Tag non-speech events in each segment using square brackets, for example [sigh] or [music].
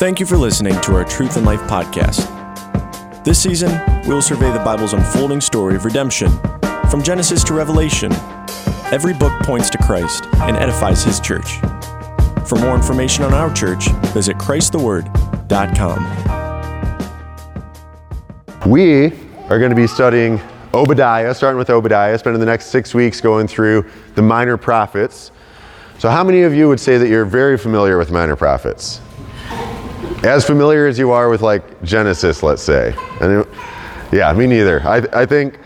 Thank you for listening to our Truth and Life podcast. This season, we will survey the Bible's unfolding story of redemption. From Genesis to Revelation, every book points to Christ and edifies His church. For more information on our church, visit ChristTheWord.com. We are going to be studying Obadiah, starting with Obadiah, spending the next six weeks going through the minor prophets. So, how many of you would say that you're very familiar with minor prophets? As familiar as you are with like Genesis, let's say. And it, yeah, me neither. I, I think,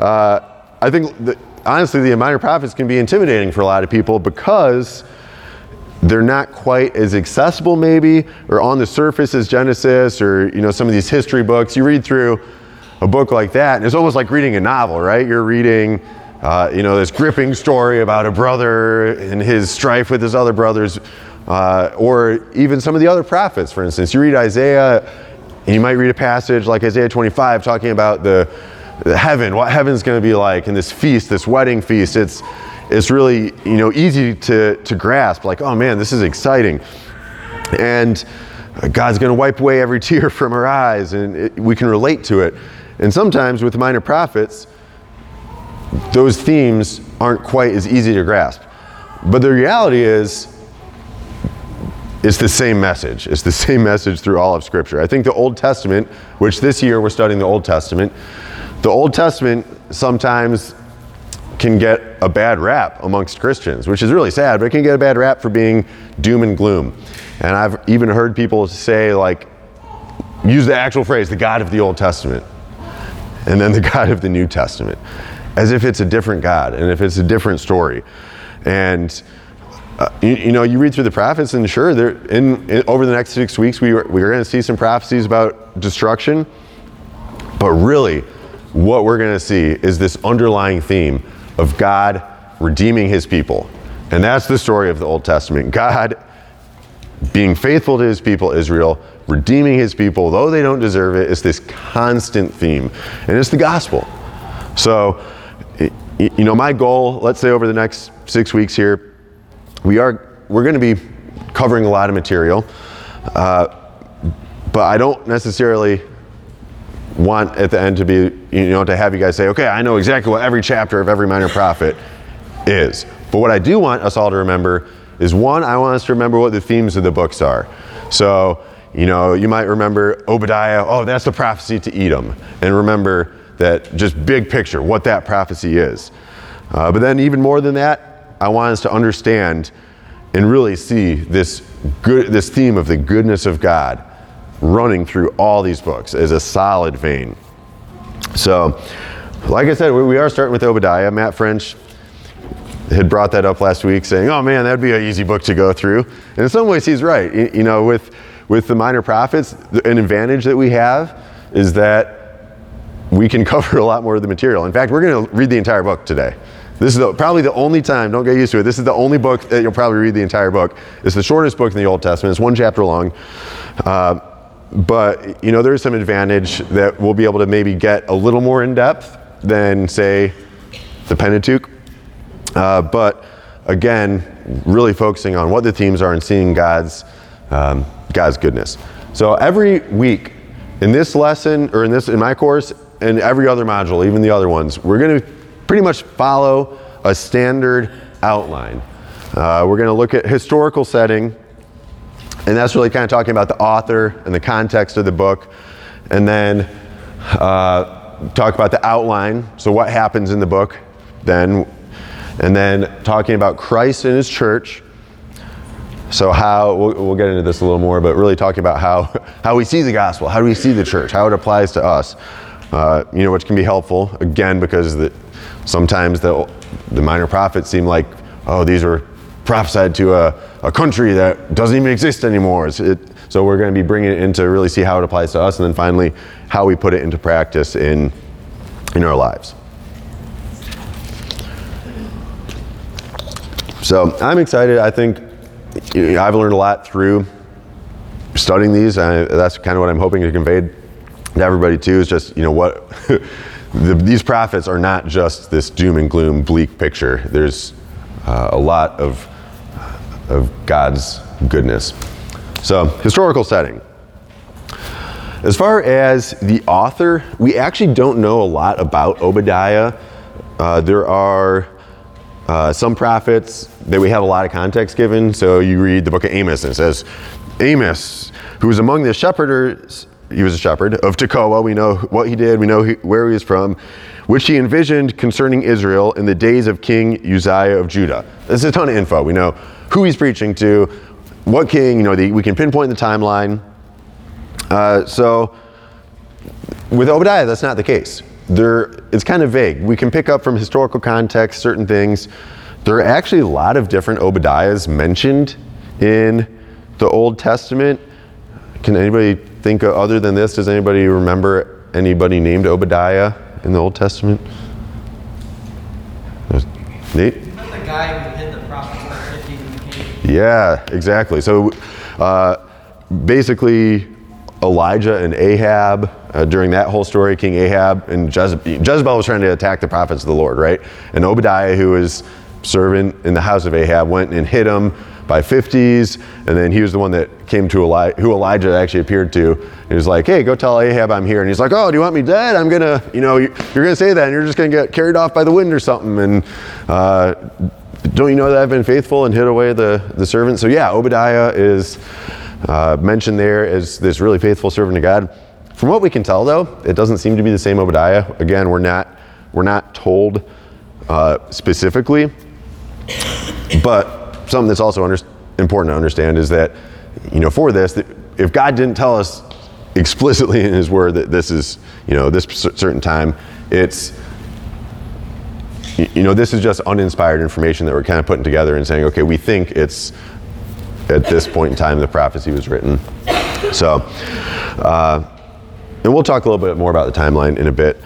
uh, I think that, honestly, the minor prophets can be intimidating for a lot of people because they're not quite as accessible, maybe, or on the surface as Genesis, or you know, some of these history books. You read through a book like that, and it's almost like reading a novel, right? You're reading, uh, you know, this gripping story about a brother and his strife with his other brothers uh, or even some of the other prophets, for instance. You read Isaiah, and you might read a passage like Isaiah 25 talking about the, the heaven, what heaven's going to be like, and this feast, this wedding feast. It's, it's really you know, easy to, to grasp, like, oh man, this is exciting. And God's going to wipe away every [laughs] tear from our eyes, and it, we can relate to it. And sometimes with minor prophets, those themes aren't quite as easy to grasp. But the reality is, it's the same message. It's the [laughs] same message through all of Scripture. I think the Old Testament, which this year we're studying the Old Testament, the Old Testament sometimes can get a bad rap amongst Christians, which is really sad, but it can get a bad rap for being doom and gloom. And I've even heard people say, like, use the actual phrase, the God of the Old Testament, and then the [laughs] God of the New Testament, as if it's a different God and if it's a different story. And uh, you, you, know, you read through the prophets, and sure, there in, in, over the next six weeks, we are, we are going to see some prophecies about destruction. But really, what we're going to see is this underlying theme of God redeeming His people, and that's the story of the Old Testament. God being faithful to His people, Israel, redeeming His people, though they don't deserve it. It's this constant theme, and it's the gospel. So, you know, my goal, let's say over the next six weeks here we are we're going to be covering a lot of material, uh, but I don't necessarily want at the end to be you know to have you guys say, okay, I know exactly what every chapter of every minor prophet is. But what I do want us all to remember is one, I want us to remember what the themes of the books are. So, you know, you might remember Obadiah, oh, that's the prophecy to Edom. And remember that just big picture, what that prophecy is. Uh, but then, even more than that, I want us to understand and really see this good this theme of the goodness of God running through all these books as a solid vein. So, like I said, we are starting with Obadiah. Matt French had brought that up last week, saying, "Oh man, that'd be an easy book to go through." And in some ways, he's right. You know, with with the minor prophets, an advantage that we have is that we can [laughs] cover a lot more of the material. In fact, we're going to read the entire book today. This is the, probably the only time, don't get used to it, this is the only book that you'll probably read the entire book. It's the shortest book in the Old Testament, it's one chapter long. Uh, but, you know, there's some advantage that we'll be able to maybe get a little more in depth than, say, the Pentateuch. Uh, but again, really focusing on what the themes are and seeing God's, um, God's goodness. So every week in this lesson, or in this in my course, and every other module, even the other ones, we're going to pretty much follow a standard outline. Uh, we're going to look at historical setting, and that's really kind of talking about the author and the context of the book, and then uh, talk about the outline, so what happens in the book, then, and then talking about Christ and His church. So how we'll, we'll get into this a little more, but really talking about how [laughs] how we see the gospel, how do we see the church, how it applies to us. Uh, you know, which can be helpful again because the, Sometimes the, the minor prophets seem like, oh, these were prophesied to a, a country that doesn't even exist anymore. It, so we're going to be bringing it in to really see how it applies to us, and then finally, how we put it into practice in, in our lives. So I'm excited. I think I've learned a lot through studying these. and that's kind of what I'm hoping to convey to everybody too. Is just you know what [laughs] the, these prophets are not just this doom and gloom, bleak picture. There's uh, a lot of, of God's goodness. So, historical setting. As far as the author, we actually don't know a lot about Obadiah. Uh, there are uh, some prophets that we have a lot of context given. So you read the book of Amos and it says, Amos, who was among the shepherders, he was a shepherd of Tekoa. We know what he did, we know he, where he was from, which he envisioned concerning Israel in the days of King Uzziah of Judah. There's a ton of info. We know who he's preaching to, what king, you know, the, we can pinpoint the timeline. Uh, so with Obadiah, that's not the case. There, it's kind of vague. We can pick up from historical context certain things. There are actually a lot of different Obadiahs mentioned in the Old Testament. Can anybody think of, other than this, does anybody remember anybody named Obadiah in the Old Testament? Nate? The guy who hid the prophets by 50 in. Yeah, exactly. So uh, basically, Elijah and Ahab, uh, during that whole story, King Ahab and Jezebel, Jezebel was trying to attack the prophets of the Lord, right? And Obadiah, who was serving in the house of Ahab, went and hit him by 50s, and then he was the one that came to Eli- who Elijah actually appeared to. He was like, "Hey, go tell Ahab I'm here." And he's like, "Oh, do you want me dead? I'm gonna, you know, you're gonna say that, and you're just gonna get carried off by the wind or something." And uh, don't you know that I've been faithful and hid away the the servant? So yeah, Obadiah is uh, mentioned there as this really faithful servant of God. From what we can tell, though, it doesn't seem to be the same Obadiah. Again, we're not we're not told uh, specifically, but something that's also under, important to understand is that you know for this, if God didn't tell us explicitly in His Word that this is you know this certain time, it's you know this is just uninspired information that we're kind of putting together and saying, okay, we think it's at this point in time the prophecy was written. So, uh, and we'll talk a little bit more about the timeline in a bit.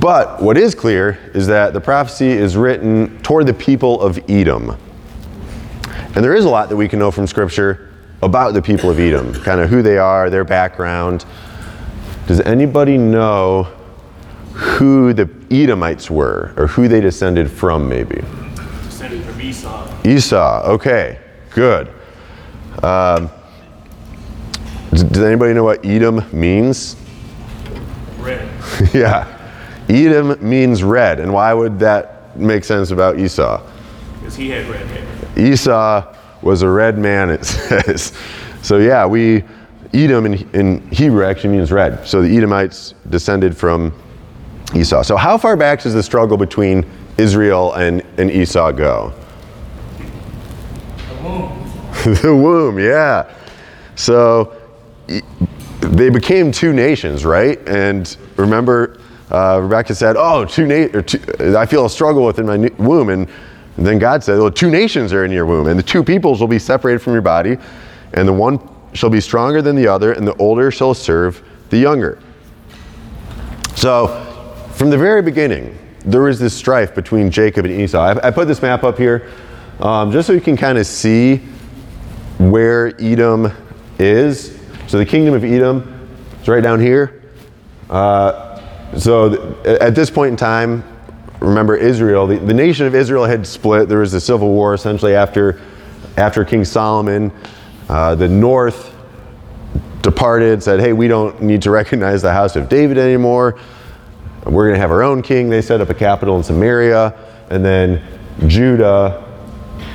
But what is clear is that the prophecy is written toward the people of Edom. And there is a lot that we can know from Scripture about the people of Edom, kind of who they are, their background. Does anybody know who the Edomites were, or who they descended from, maybe? Descended from Esau. Esau, okay, good. Um, does, does anybody know what Edom means? Red. [laughs] yeah. Edom means red. And why would that make sense about Esau? Because he had red hair. Esau was a red man, it [laughs] says. So, yeah, we, Edom in, in Hebrew actually means red. So the Edomites descended from Esau. So, how far back does the struggle between Israel and, and Esau go? The [laughs] womb. the womb, yeah. So they became two nations, right? And remember, uh, Rebecca said, "Oh, two na- two, I feel a struggle within my womb," and then God said, "Well, two nations are in your womb, and the two peoples will be separated from your body, and the one shall be stronger than the other, and the older shall serve the younger." So, from the very beginning, there was this strife between Jacob and Esau. I, I put this map up here um, just so you can kind of see where Edom is. So, the kingdom of Edom is right down here. Uh, so, th- at this point in time, remember Israel, the, the nation of Israel had split. There was a civil war essentially after, after King Solomon. Uh, the north departed, said, hey, we don't need to recognize the house of David anymore. We're going to have our own king. They set up a capital in Samaria. And then Judah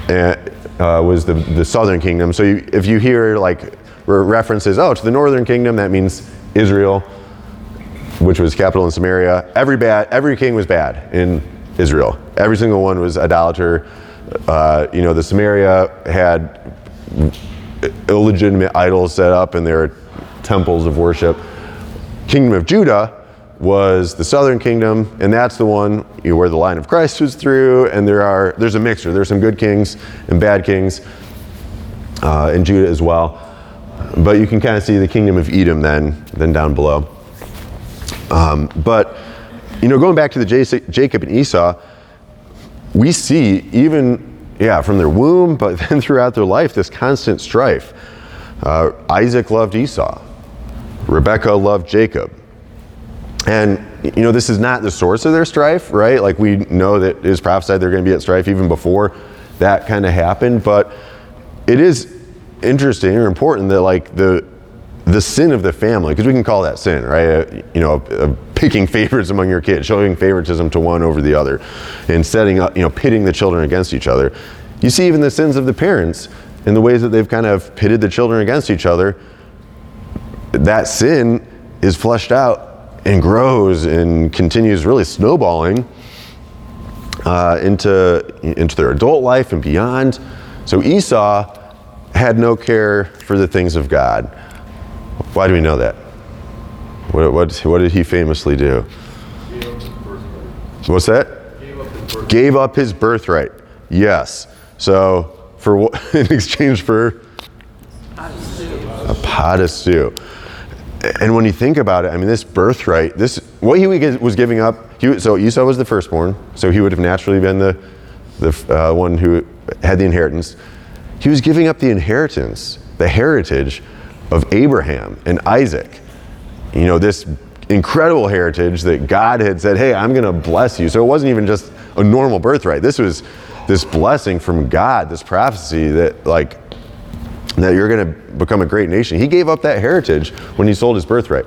uh, was the, the southern kingdom. So you, if you hear like re- references, oh, to the northern kingdom, that means Israel, which was capital in Samaria. Every bad, every king was bad in Israel. Every single one was idolater. Uh, you know, the Samaria had illegitimate idols set up in their temples of worship. Kingdom of Judah was the southern kingdom, and that's the one you know, where the line of Christ was through. And there are there's a mixture. There's some good kings and bad kings uh, in Judah as well. But you can kind of see the kingdom of Edom then then down below. Um, but you know, going back to the J- Jacob and Esau, we see even yeah from their womb, but [laughs] then throughout their life, this constant strife. Uh, Isaac loved Esau. Rebecca loved Jacob. And you know, this is not the source of their strife, right? Like we know that it is prophesied they're going to be at strife even before that kind of happened, but it is interesting or important that like the the sin of the family, because we can call that sin, right? Uh, you know, uh, picking [laughs] favorites among your kids, showing favoritism to one over the other, and setting up, you know, pitting the children against each other. You see even the sins of the parents in the ways that they've kind of pitted the children against each other. That sin is fleshed out and grows and continues really snowballing uh, into, into their adult life and beyond. So Esau had no care for the things of God. Why do we know that? What, what, what did he famously do? What's that? Gave up his birthright. Yes. So for what, [laughs] in exchange for a pot of stew. And when you think about it, I mean, this birthright, this what he was giving up. He, so Esau was the firstborn, so he would have naturally been the the uh, one who had the inheritance. He was giving up the inheritance, the heritage of Abraham and Isaac. You know, this incredible heritage that God had said, "Hey, I'm going to bless you." So it wasn't even just a normal birthright. This was this blessing from God, this prophecy that like that you're going to become a great nation. He gave up that heritage when he sold his birthright.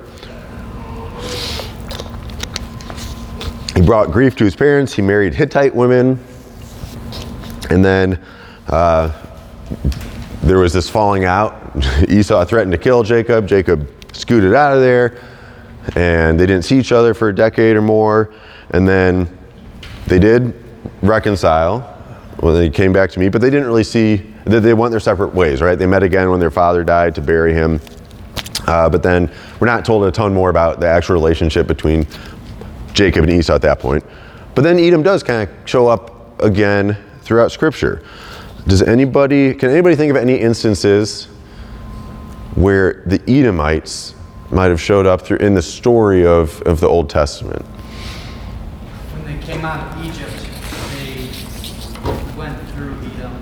He brought grief to his parents. He married Hittite women. And then uh, there was this falling out. [laughs] Esau threatened to kill Jacob. Jacob scooted out of there. And they didn't see each other for a decade or more. And then they did reconcile when they came back to meet, but they didn't really see that they went their separate ways, right? They met again when their father died to bury him. Uh, but then we're not told a ton more about the actual relationship between Jacob and Esau at that point. But then Edom does kind of show up again throughout Scripture. Does anybody, can anybody think of any instances where the Edomites might have showed up through in the story of, of the Old Testament? When they came out of Egypt, they went through Edom,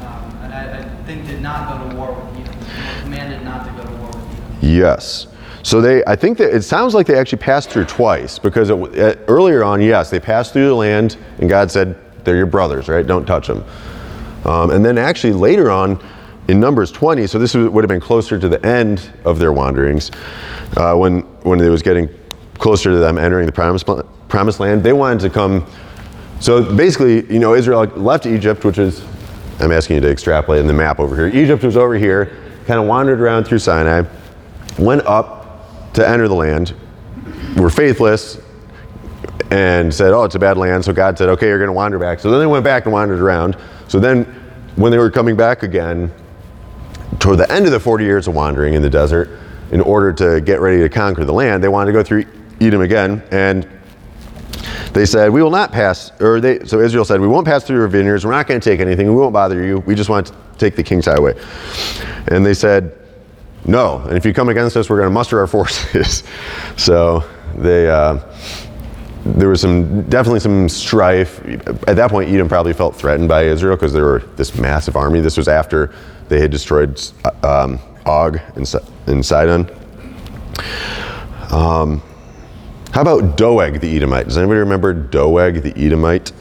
um, and I, I think did not go to war with Edom. They commanded not to go to war with Edom. Yes. So they, I think that it sounds like they actually passed through twice because it, uh, earlier on, yes, they passed through the land, and God said, "They're your brothers, right? Don't touch them." Um, and then actually later on, in Numbers 20, so this would have been closer to the end of their wanderings, uh, when when it was getting closer to them entering the promised promised land, they wanted to come. So basically, you know, Israel left Egypt, which is, I'm asking you to extrapolate in the map over here. Egypt was over here, kind of wandered around through Sinai, went up to enter the land, were faithless, and said, Oh, it's a bad land. So God said, Okay, you're going to wander back. So then they went back and wandered around. So then, when they were coming back again, toward the end of the 40 years of wandering in the desert, in order to get ready to conquer the land, they wanted to go through Edom again. And they said, We will not pass, or they, so Israel said, We won't pass through your vineyards. We're not going to take anything. We won't bother you. We just want to take the king's highway. And they said, no. And if you come against us, we're going to muster our [laughs] forces. so they, uh, there was some definitely some strife. At that point, Edom probably felt threatened by Israel because there were this massive army. This was after they had destroyed um, Og and, and Sihon. Um, how about Doeg the Edomite? Does anybody remember Doeg the Edomite?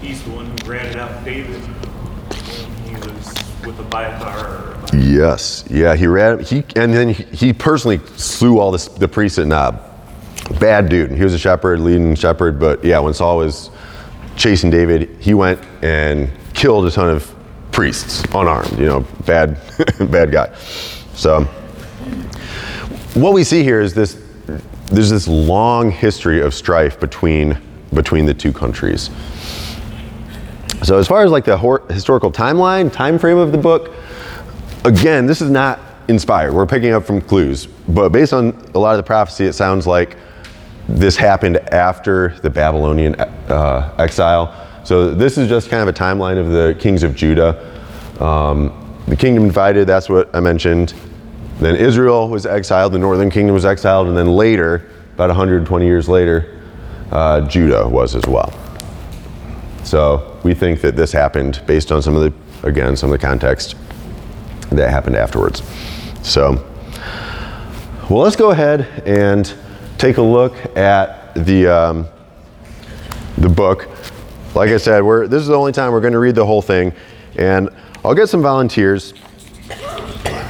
He's the one who granted out David when he was with Abiathar. Yes, yeah, he ran. He and then he, he personally slew all this, the priests at Nob. Bad dude. He was a shepherd, leading shepherd, but yeah, when Saul was chasing David, he went and killed a ton of priests unarmed. You know, bad, [laughs] bad guy. So what we see here is this. There's this long history of strife between between the two countries. So as far as like the historical timeline, time frame of the book, again, this is not inspired. We're picking up from clues. But based on a lot of the prophecy, it sounds like this happened after the Babylonian uh, exile. So this is just kind of a timeline of the kings of Judah. Um, the kingdom divided, that's what I mentioned. Then Israel was exiled, the northern kingdom was exiled, and then later, about 120 years later, uh, Judah was as well. So we think that this happened based on some of the, again, some of the context that happened afterwards. So, well, let's go ahead and take a look at the um, the book. Like I said, we're, this is the only time we're going to read the whole thing, and I'll get some volunteers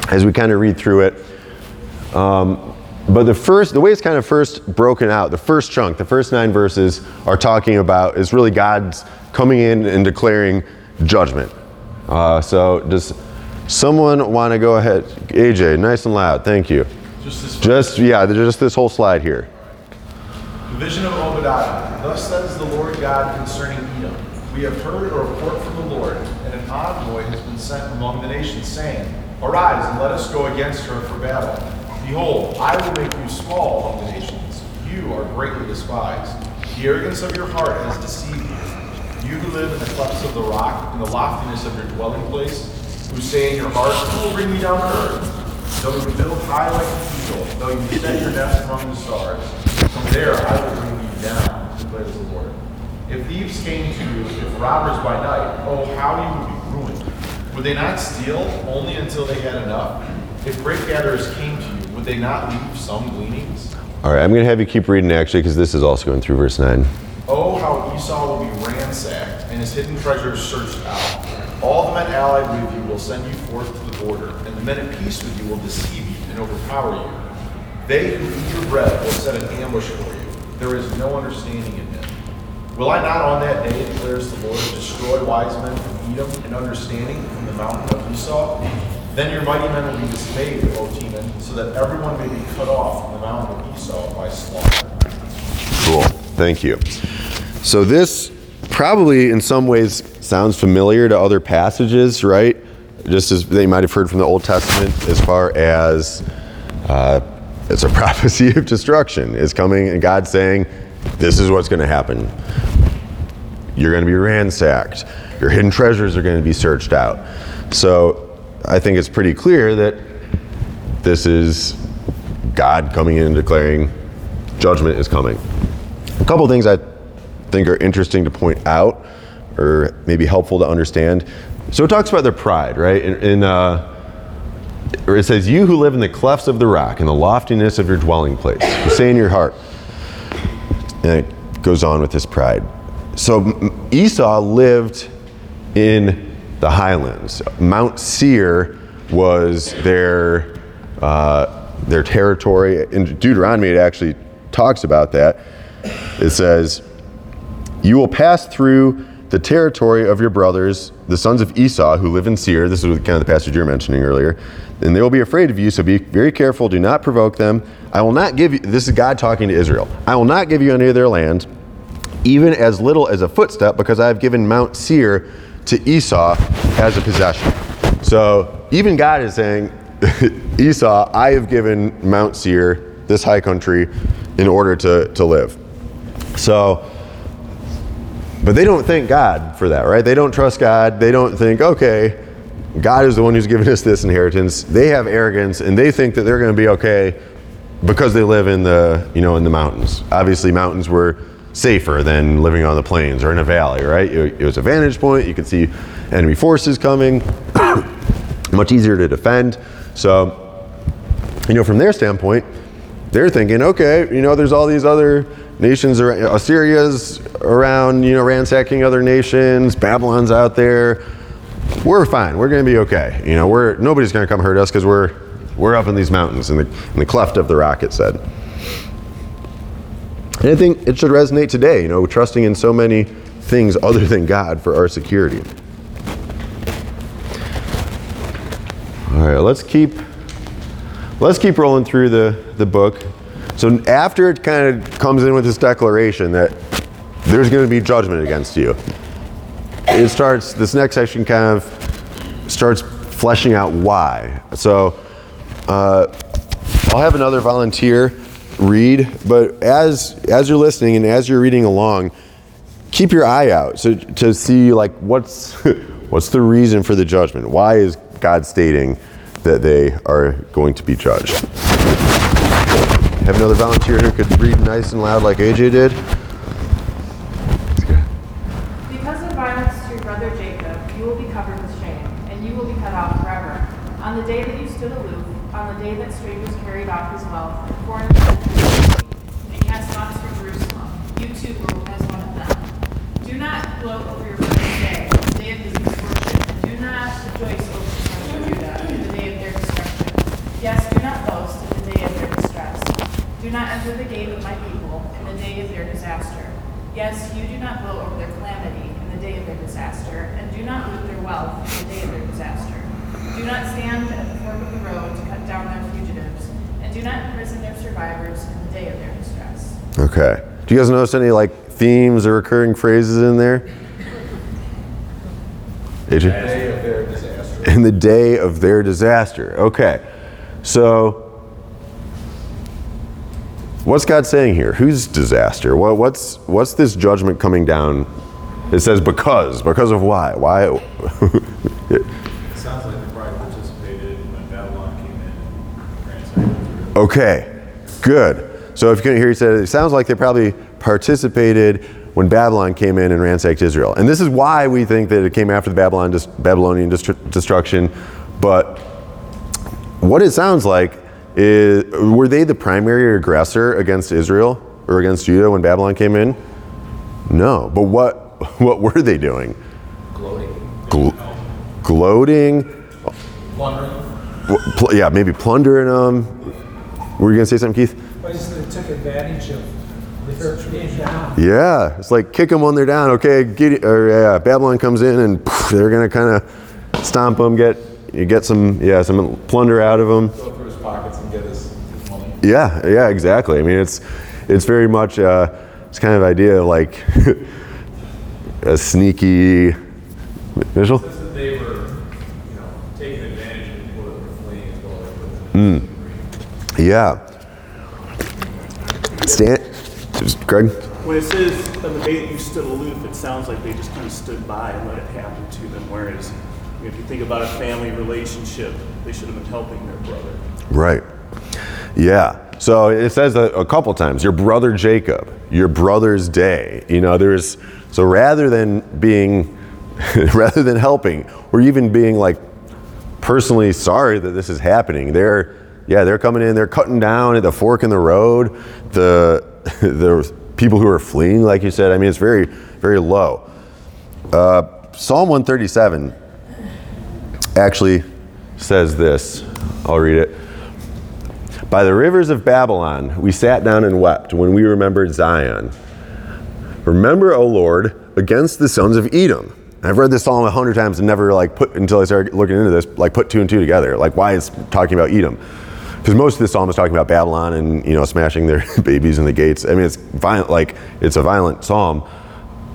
as we kind of read through it. Um, but the first, the way it's kind of first broken out, the first chunk, the first nine verses are talking about is really God's coming in and declaring judgment. Uh, so does someone want to go ahead? AJ, nice and loud. Thank you. Just this Just yeah, just this whole slide here. The vision of Obadiah. Thus says the Lord God concerning Edom. We have heard a report from the Lord, and an envoy has been sent among the nations, saying, Arise and let us go against her for battle. Behold, I will make you small among the nations. You are greatly despised. The arrogance of your heart has deceived you. You who live in the clefts of the rock, in the loftiness of your dwelling place, who say in your heart, Who will bring me down to earth? Though you build high like an eagle, though you set your nest among the stars, from there I will bring you down, declares the Lord. If thieves came to you, if robbers by night, oh, how you would be ruined. Would they not steal only until they had enough? If grape gatherers came to you, would they not leave some gleanings? All right, I'm going to have you keep reading actually because this is also going through verse 9. Oh, how Esau will be ransacked and his hidden treasures searched out. All the men allied with you will send you forth to the border, and the men at peace with you will deceive you and overpower you. They who eat your bread will set an ambush for you. There is no understanding in them. Will I not on that day, declares the Lord, destroy wise men from Edom and understanding from the mountain of Esau? Then your mighty men will be dismayed, O Teman, so that everyone may be cut off from the mountain of Esau by slaughter. Cool. Thank you. So this probably in some ways sounds familiar to other passages, right? Just as they might have heard from the Old Testament as far as uh, it's a [laughs] prophecy of destruction is coming and God saying, this is what's going to happen. You're going to be ransacked. Your hidden treasures are going to be searched out. So I think it's pretty clear that this is God coming in and declaring judgment is coming. A couple things I think are interesting to point out, or maybe helpful to understand. So it talks about their pride, right? In, in uh, or it says, "You who live in the clefts of the rock, in the loftiness of your dwelling place, you say in your heart." And it goes on with this pride. So Esau lived in the highlands. Mount Seir was their uh, their territory. In Deuteronomy, it actually talks about that. It says, "You will pass through the territory of your brothers, the sons of Esau, who live in Seir." This is kind of the passage you're mentioning earlier. And they will be afraid of you, so be very careful. Do not provoke them. I will not give you. This is God talking to Israel. I will not give you any of their land, even as little as a footstep, because I have given Mount Seir to Esau as a possession. So even God is saying, [laughs] Esau, I have given Mount Seir, this high country, in order to, to live. So, but they don't thank God for that, right? They don't trust God. They don't think, okay, God is the one who's given us this inheritance. They have arrogance and they think that they're going to be okay because they live in the, you know, in the mountains. Obviously, mountains were safer than living on the plains or in a valley, right? It, it was a vantage point. You could see enemy forces coming, [coughs] much easier to defend. So, you know, from their standpoint, they're thinking, okay, you know, there's all these other nations, Assyria's around, you know, ransacking other nations, Babylon's out there. We're fine. We're going to be okay. You know, we're nobody's going to come hurt us because we're we're up in these mountains in the in the cleft of the rock. It said. And I think it should resonate today. You know, trusting in so many things other than God for our security. All right, let's keep let's keep rolling through the, the book. So after it kind of comes in with this declaration that there's going to be judgment against you, it starts, this next section kind of starts fleshing out why. So uh, I'll have another volunteer read, but as, as you're listening and as you're reading along, keep your eye out so, to see like what's, [laughs] what's the reason for the judgment? Why is God stating that they are going to be judged? Have another volunteer who could read nice and loud like AJ did. Because of violence to your brother Jacob, you will be covered with shame, and you will be cut off forever. On the day that you stood aloof, on the day that strangers carried off his wealth, and foreigners entered and cast lots for Jerusalem, you too were as one of them. Do not gloat over your brother's day, the day of his misfortune, and do not rejoice over the sons of Judah, in the day of their destruction. Yes, do not boast in the day of their distress. Do not enter the gate of my people in the day of their disaster. Yes, you do not gloat over their calamity in the day of their disaster, and do not loot their wealth in the day of their disaster. Do not stand at the fork of the road to cut down their fugitives, and do not imprison their survivors in the day of their distress. Okay. Do you guys notice any like themes or recurring phrases in there? AJ? Day of their disaster. In the day of their disaster. Okay. So, what's God saying here? Whose disaster? What, what's what's this judgment coming down? It says because. Because of why? Why? [laughs] It sounds like they probably participated when Babylon came in and ransacked Israel. Okay, good. So if you couldn't hear, he said it sounds like they probably participated when Babylon came in and ransacked Israel. And this is why we think that it came after the Babylon Babylonian destru- destruction. But what it sounds like is were they the primary aggressor against Israel or against Judah when Babylon came in? No. But what [laughs] what were they doing? Gloating. Gl- gloating. Plundering. Pl- yeah, maybe plundering them. Were you gonna say something, Keith? I just took advantage of their being down. Yeah, it's like kick them when they're down. Okay, get, or yeah, Babylon comes in and poof, [laughs] they're gonna kind of stomp them, get you get some yeah some plunder out of them. Yeah, yeah, exactly. I mean, it's it's very much uh, it's kind of idea of like [laughs] a sneaky visual. Says that they were, you know, taking advantage of people that were fleeing as well as Yeah. Stan, just Greg. When it says on the day that you stood aloof, it sounds like they just kind of stood by and let it happen to them. Whereas, you know, if you think about a family relationship, they should have been helping their brother. Right. Yeah. So it says a, a couple times, your brother Jacob, your brother's day. You know, there's so rather than being, [laughs] rather than helping, or even being like personally sorry that this is happening, they're yeah they're coming in, they're cutting down at the fork in the road, the [laughs] the people who are fleeing, like you said. I mean, it's very very low. Uh, Psalm 137 actually says this. I'll read it. By the rivers of Babylon, we sat down and wept when we remembered Zion. Remember, O Lord, against the sons of Edom. I've read this psalm a hundred times and never like put until I started looking into this, like put two and two together, like why it's talking about Edom. Because most of this psalm is talking about Babylon and you know smashing their [laughs] babies in the gates. I mean, it's violent, like it's a violent psalm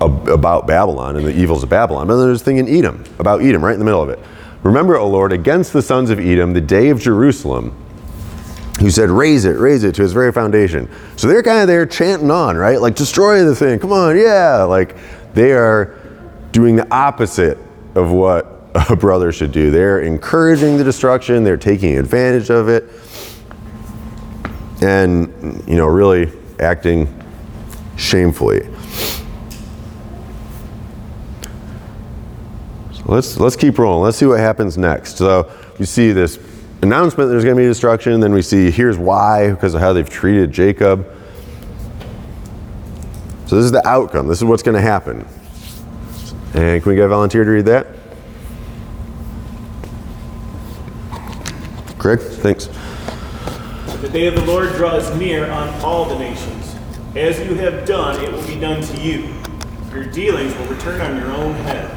ab- about Babylon and the evils of Babylon. But then there's a thing in Edom about Edom, right in the middle of it. Remember, O Lord, against the sons of Edom, the day of Jerusalem, who said, raise it, raise it to its very foundation. So they're kind of there chanting on, right? Like, destroy the thing, come on, yeah. Like, they are doing the opposite of what [laughs] a brother should do. They're encouraging the destruction, they're taking advantage of it, and, you know, really acting shamefully. So let's, let's keep rolling. Let's see what happens next. So you see this announcement there's going to be destruction. Then we see here's why because of how they've treated Jacob. So this is the outcome. This is what's going to happen. And can we get a volunteer to read that? Greg, thanks. The day of the Lord draws near on all the nations. As you have done, it will be done to you. Your dealings will return on your own head.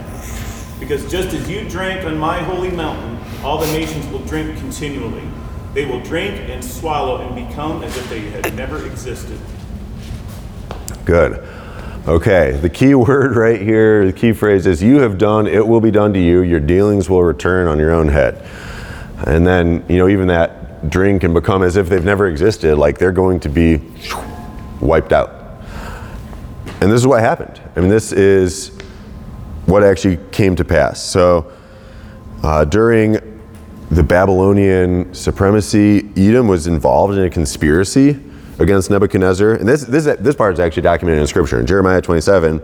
Because just as you drank on my holy mountain, all the nations will drink continually. They will drink and swallow and become as if they had never existed. Good. Okay, the key [laughs] word right here, the key phrase is you have done, it will be done to you, your dealings will return on your own head. And then, you know, even that drink can become as if they've never existed, like they're going to be wiped out. And this is what happened. I mean, this is what actually came to pass. So, uh, during the Babylonian supremacy, Edom was involved in a conspiracy against Nebuchadnezzar. And this, this, this part is actually documented in Scripture. In Jeremiah 27,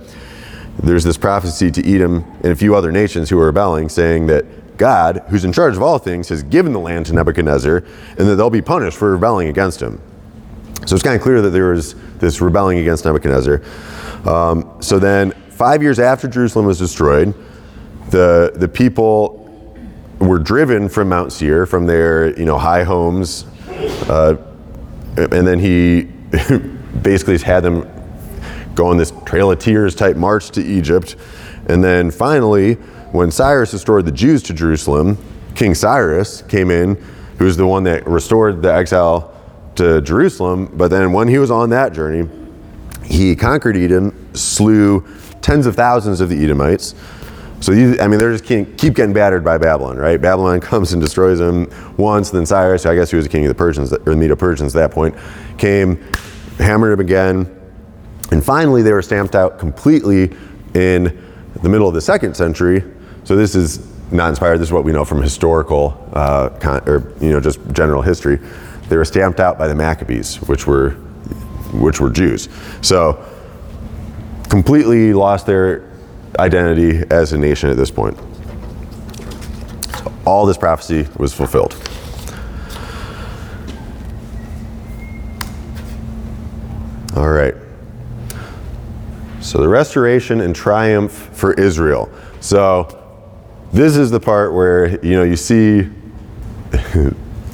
there's this prophecy to Edom and a few other nations who are rebelling, saying that God, who's in charge of all things, has given the land to Nebuchadnezzar and that they'll be punished for rebelling against him. So it's kind of clear that there was this rebelling against Nebuchadnezzar. Um, so then, five years after Jerusalem was destroyed, the, the people were driven from Mount Seir, from their you know high homes, uh, and then he [laughs] basically had them go on this Trail of Tears type march to Egypt, and then finally, when Cyrus restored the Jews to Jerusalem, King Cyrus came in, who was the one that restored the exile to Jerusalem. But then when he was on that journey, he conquered Edom, slew tens of thousands of the Edomites. So these, I mean, they're just keep keep getting battered by Babylon, right? Babylon [laughs] comes and destroys them once. Then Cyrus, I guess he was the king of the Persians or the Medo-Persians at that point, came, hammered them again, and finally they were stamped out completely in the middle of the second century. So this is not inspired. This is what we know from historical, uh, con- or you know, just general history. They were stamped out by the Maccabees, which were which were Jews. So completely lost their identity as a nation at this point. All this prophecy was fulfilled. All right. So the restoration and triumph for Israel. So this is the part where you know you see [laughs]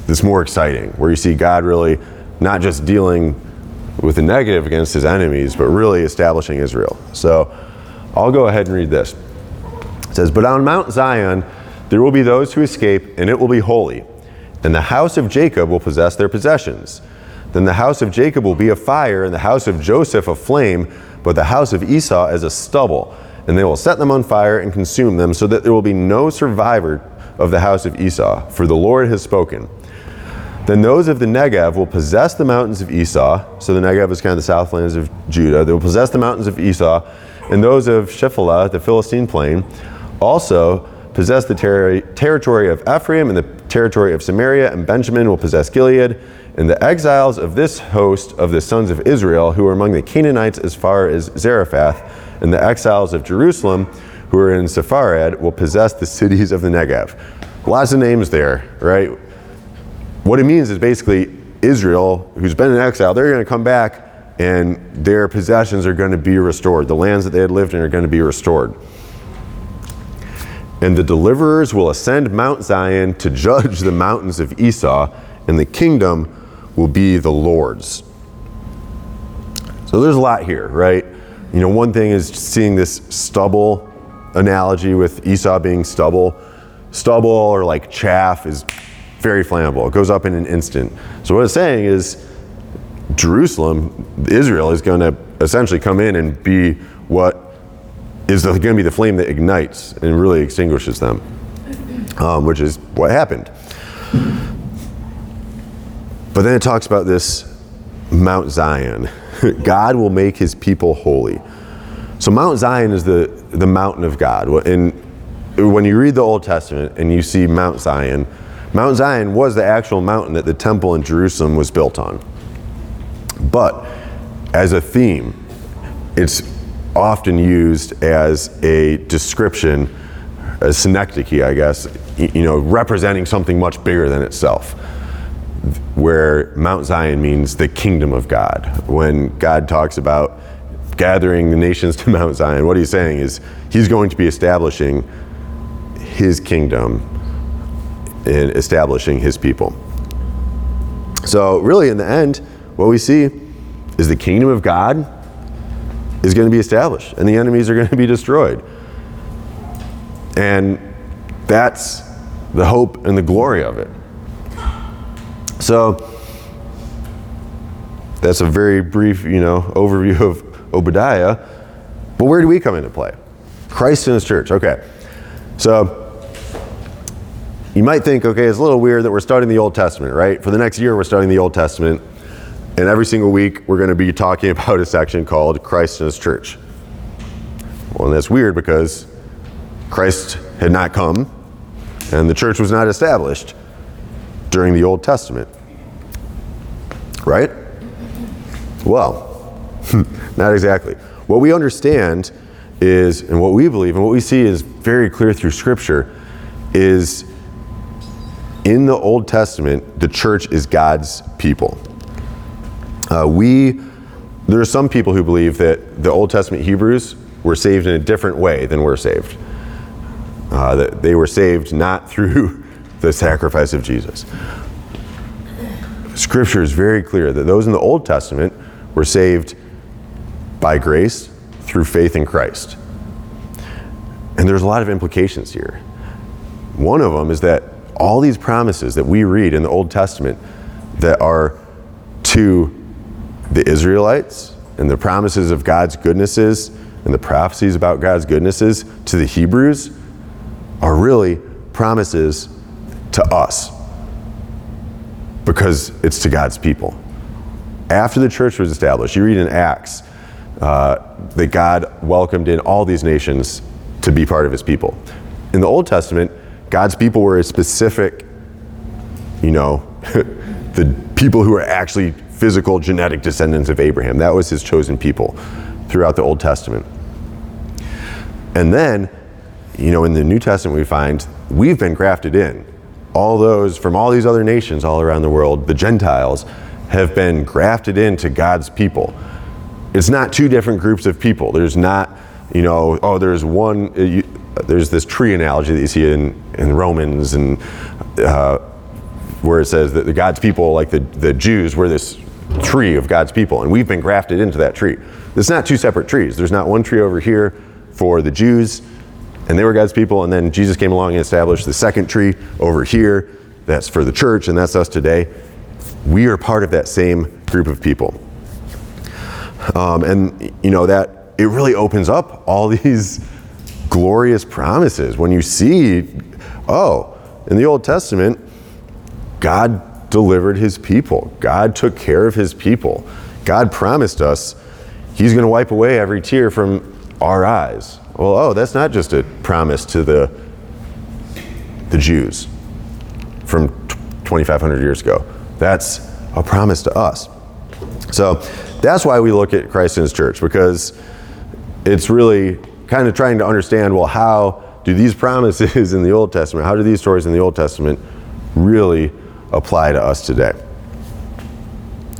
this more exciting, where you see God really not just dealing with the negative against his enemies, but really establishing Israel. So I'll go ahead and read this. It says, But on Mount Zion there will be those who escape, and it will be holy. And the house of Jacob will possess their possessions. Then the house of Jacob will be a fire, and the house of Joseph a flame, but the house of Esau as a stubble. And they will set them on fire and consume them, so that there will be no survivor of the house of Esau, for the Lord has spoken. Then those of the Negev will possess the mountains of Esau. So the Negev is kind of the southlands of Judah. They will possess the mountains of Esau, and those of Shephelah, the Philistine plain, also possess the ter- territory of Ephraim and the territory of Samaria, and Benjamin will possess Gilead. And the exiles of this host of the sons of Israel, who are among the Canaanites as far as Zarephath, and the exiles of Jerusalem, who are in Sepharad, will possess the cities of the Negev. Lots of names there, right? What it means is basically Israel, who's been in exile, they're going to come back and their possessions are going to be restored. The lands that they had lived in are going to be restored. And the deliverers will ascend Mount Zion to judge the mountains of Esau, and the kingdom will be the Lord's. So there's a lot here, right? You know, one thing is seeing this stubble analogy with Esau being stubble. Stubble or like chaff is very flammable. It goes up in an instant. So what it's saying is Jerusalem, Israel, is going to essentially come in and be what is going to be the flame that ignites and really extinguishes them, um, which is what happened. But then it talks about this Mount Zion. [laughs] God will make his people holy. So Mount Zion is the, the mountain of God. And when you read the Old Testament and you see Mount Zion, Mount Zion was the actual mountain that the temple in Jerusalem was built on. But as a theme, it's often used as a description, a synecdoche, I guess, you know, representing something much bigger than itself. Where Mount Zion means the kingdom of God. When God talks about gathering the nations [laughs] to Mount Zion, what he's saying is he's going to be establishing his kingdom and establishing his people. So, really, in the end, what we see is the kingdom of God is going to be established and the enemies are going to be destroyed. And that's the hope and the glory of it. So that's a very brief, you know, overview of Obadiah. But where do we come into play? Christ and his church. Okay. So you might think, okay, it's a little weird that we're studying the Old Testament, right? For the next year, we're studying the Old Testament. And every single week, we're going to be talking [laughs] about a section called Christ and His Church. Well, that's weird because Christ had not come and the church was not established during the Old Testament. Right? Well, [laughs] not exactly. What we understand is, and what we believe, and what we see is very clear through Scripture, is in the Old Testament, the church is God's people. Uh, we, there are some people who believe that the Old Testament Hebrews were saved in a different way than we're saved. Uh, that they were saved not [laughs] through the sacrifice of Jesus. Scripture is very clear that those in the Old Testament were saved by grace through faith in Christ. And there's a lot of implications here. One of them is that all these promises that we read in the Old Testament that are to the Israelites and the promises of God's goodnesses and the prophecies about God's goodnesses to the Hebrews are really promises to us because it's to God's people. After the church was established, you read in Acts uh, that God welcomed in all these nations to be part of his people. In the Old Testament, God's people were a specific, you know, [laughs] the people who were actually physical genetic descendants of Abraham. That was his chosen people throughout the Old Testament. And then, you know, in the New Testament, we find we've been grafted in. All those from all these other nations all around the world, the Gentiles, have been grafted into God's people. It's not two different groups of people. There's not, you know, oh, there's one, you, there's this tree analogy that you see in, in Romans and uh, where it says that the God's people, like the, the Jews, were this tree of God's people, and we've been grafted into that tree. It's not two separate trees. There's not one tree over here for the Jews, and they were God's people, and then Jesus came along and established the second tree over here. That's for the church, and that's us today. We are part of that same group of people. Um, and, you know, that it really opens up all [laughs] these glorious promises when you see, oh, in the Old Testament, God delivered his people. God took care of his people. God promised us he's going to wipe away every tear from our eyes. Well, oh, that's not just a promise to the the Jews from 2500 years ago. That's a promise to us. So, that's why we look at Christ and his church because it's really kind of trying to understand well how do these promises [laughs] in the Old Testament, how do these stories in the Old Testament really apply to us today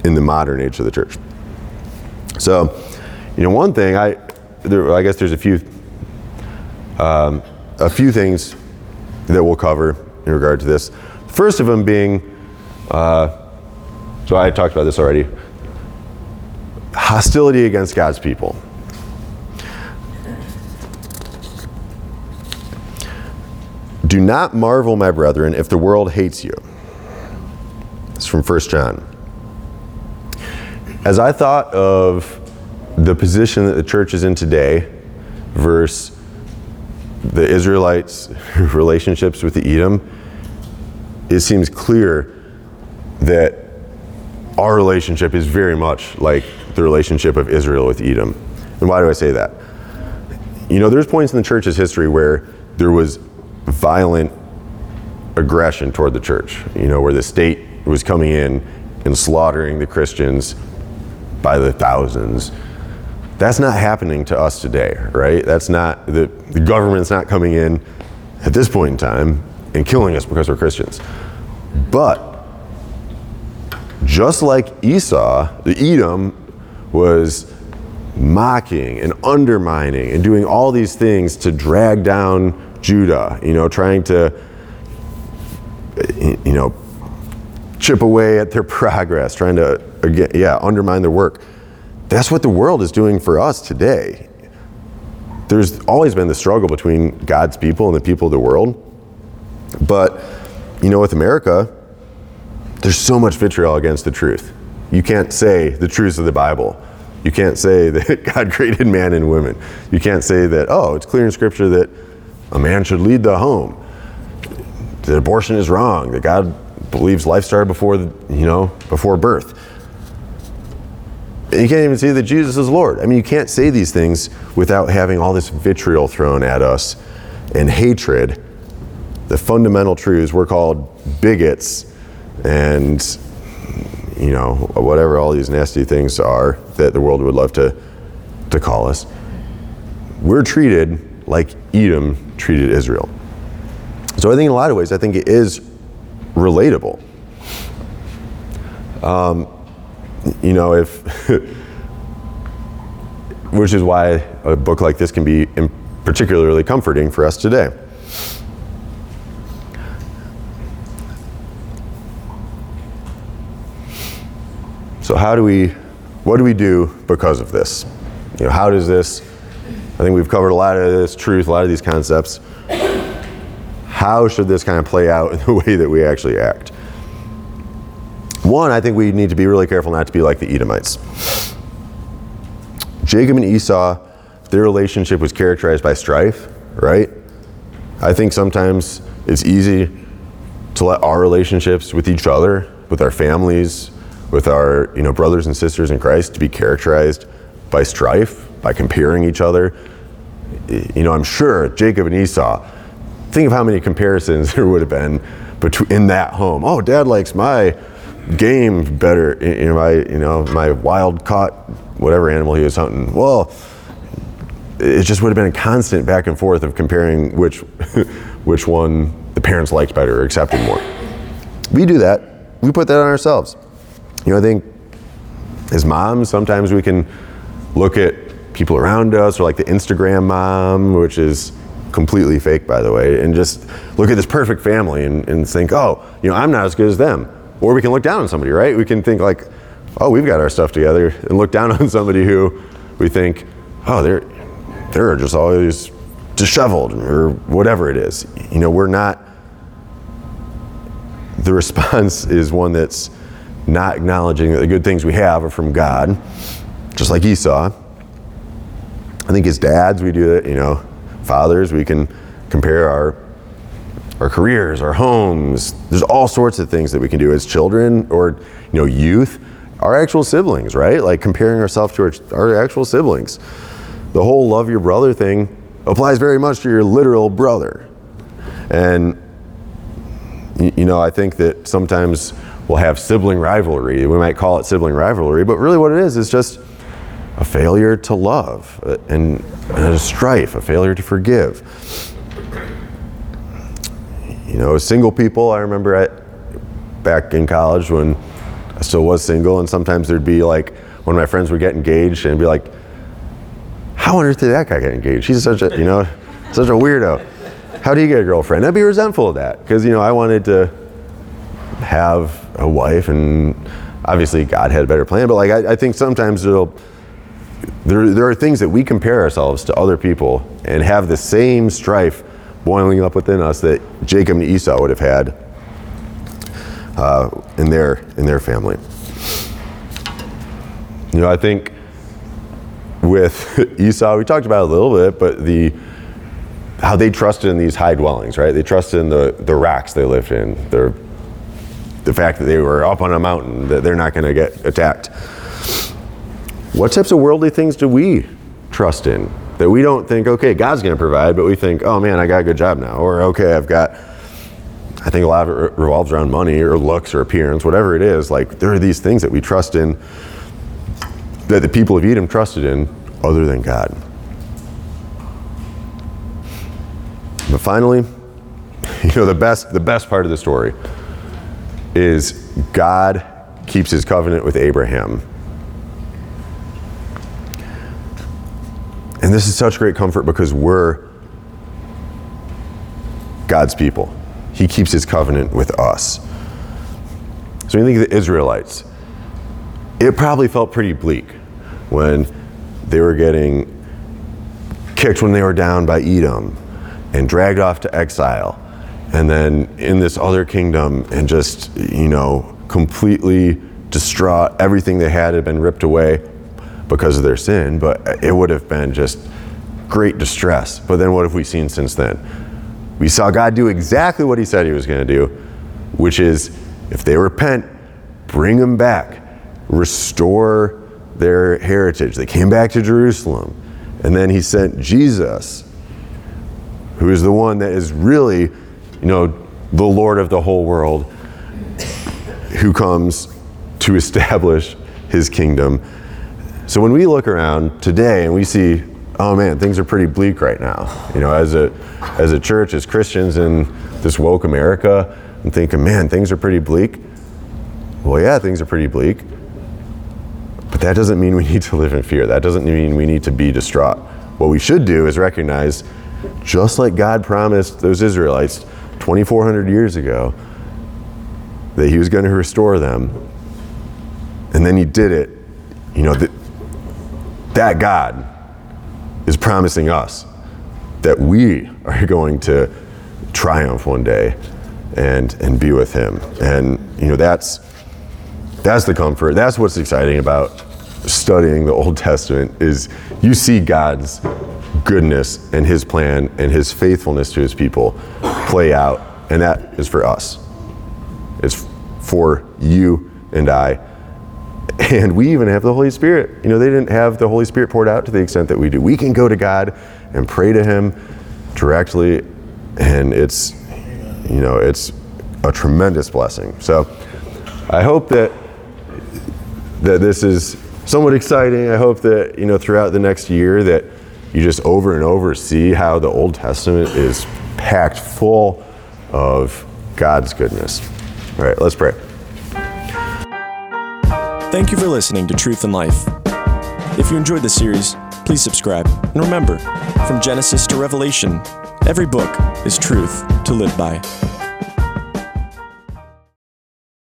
in the modern age of the church? So, you know, one thing I, there, I guess there's a few, um, a few things that we'll cover in regard to this. First of them being, uh, so I talked about this already, hostility against God's people. Do not marvel, my brethren, if the world hates you. It's from 1 John. As I thought of the position that the church is in today versus the Israelites' [laughs] relationships with the Edom, it seems clear that our relationship is very much like the relationship of Israel with Edom. And why do I say that? You know, there's points in the church's history where there was violent aggression toward the church, you know, where the state was coming in and slaughtering the Christians by the thousands. That's not happening to us today, right? That's not, the, the government's not coming in at this point in time and killing us because we're Christians. But just like Esau, the Edom was mocking and undermining and doing all these things to drag down Judah, you know, trying to, you know, chip away at their [laughs] progress, trying to, again, yeah, undermine their work. That's what the world is doing for us today. There's always been the struggle between God's people and the people of the world. But, you know, with America, there's so much vitriol against the truth. You can't say the truths of the Bible. You can't say [laughs] that God created man and women. You can't say that, oh, it's clear in Scripture that a man should lead the home, that abortion is wrong, that God believes life started before, you know, before birth. You can't even say that Jesus is Lord. I mean, you can't say these things without having all this vitriol thrown at us and hatred. The fundamental truths, we're called bigots and you know whatever all these nasty things are that the world would love to to call us we're treated like edom treated israel so i think in a lot of ways i think it is relatable. Um, you know, if, [laughs] which is why a book like this can be particularly comforting for us today. So, how do we, what do we do because of this? You know, how does this, I think we've covered a lot of this truth, a lot of these concepts. How should this kind of play out in the [laughs] way that we actually act? One, I think we need to be really careful not to be like the Edomites. Jacob and Esau, their relationship was characterized by strife, right? I think sometimes it's easy to let our relationships with each other, with our families, with our you know brothers and sisters in Christ to be characterized by strife, by comparing each other. You know, I'm sure Jacob and Esau. Think of how many comparisons [laughs] there would have been between in that home. Oh, Dad likes my game better. You know, my you know my wild caught whatever animal he was hunting. Well, it just would have been a constant back and forth of comparing which [laughs] which one the parents liked better or accepted more. We do that. We put that on ourselves. You know, I think as moms, sometimes we can look at people around us or like the Instagram mom, which is completely fake, by the way, and just look at this perfect family and, and think, oh, you know, I'm not as good as them. Or we can look down on somebody, right? We can think like, oh, we've got our stuff together, and look down [laughs] on somebody who we think, oh, they're they're just always disheveled or whatever it is. You know, we're not. The response [laughs] is one that's not acknowledging that the good things we have are from God, just like Esau. I think as dads, we do that, you know, fathers, we can compare our our careers, our homes. There's all sorts of things that we can do as children or you know youth, our actual siblings, right? Like comparing ourselves to our, our actual siblings. The whole love your brother thing applies very much to your literal brother. And you know, I think that sometimes we'll have sibling rivalry. We might call it sibling rivalry, but really what it is is just a failure to love uh, and, and a strife, a failure to forgive. You know, single people, I remember at, back in college when I still was single, and sometimes there'd be like, one of my friends would get engaged and be like, how on earth did that guy get engaged? He's such a, you know, such a weirdo. How do you get a girlfriend? I'd be resentful of that because, you know, I wanted to have a wife and obviously God had a better plan, but like, I, I think sometimes it'll, there, there are things that we compare ourselves to other people and have the same strife boiling up within us that Jacob and Esau would have had uh, in their in their family. You know, I think with [laughs] Esau, we talked about it a little bit, but the how they trusted in these high dwellings, right? They trusted in the, the racks they lived in, the, the fact that they were up on a mountain, that they're not going to get attacked. What types of worldly things do we trust in? That we don't think, okay, God's going to provide, but we think, oh man, I got a good job now. Or, okay, I've got, I think a lot of it revolves around money or looks or appearance, whatever it is. Like, there are these things that we trust in that the people of Edom trusted in other than God. But finally, [laughs] you know, the best, the best part of the story is God keeps his covenant with Abraham. And this is such great comfort because we're God's people. He keeps his covenant with us. So when you think of the Israelites, it probably felt pretty bleak when they were getting kicked when they were down by Edom and dragged off to exile. And then in this other kingdom and just, you know, completely distraught. Everything they had had been ripped away because of their sin, but it would have been just great distress. But then what have we seen since then? We saw God do exactly what He said He was going to do, which is if they repent, bring them back, restore their heritage. They came back to Jerusalem. And then He sent Jesus, who is the one that is really, you know, the Lord of the whole world, who comes to establish His kingdom so when we look around today and we see, oh man, things are pretty bleak right now. You know, as a as a church, as Christians in this woke America, I'm thinking, man, things are pretty bleak. Well, yeah, things are pretty bleak. But that doesn't mean we [laughs] need to live in fear. That doesn't mean we need to be distraught. What we should do is recognize, just like God promised those Israelites 2,400 years ago, that He was going to restore them and then he did it, you know, that, that God is promising us that we are [laughs] going to triumph one day and, and be with him. And, you know, that's, that's the comfort. That's what's exciting about studying the Old Testament is you see God's goodness and his plan and his faithfulness to his people play out. And that is for us. It's for you and I. And we even have the Holy Spirit. You know, they didn't have the Holy Spirit poured out to the extent that we do. We can go to God and pray to him directly and it's you know, it's a tremendous blessing. So I hope that that this is somewhat exciting. I hope that, you know, throughout the next year that you just over and over see how the Old Testament is packed full of God's goodness. All right, let's pray. Thank you for listening to Truth and Life. If you enjoyed the series, please subscribe. And remember, from Genesis to Revelation, every book is truth to live by.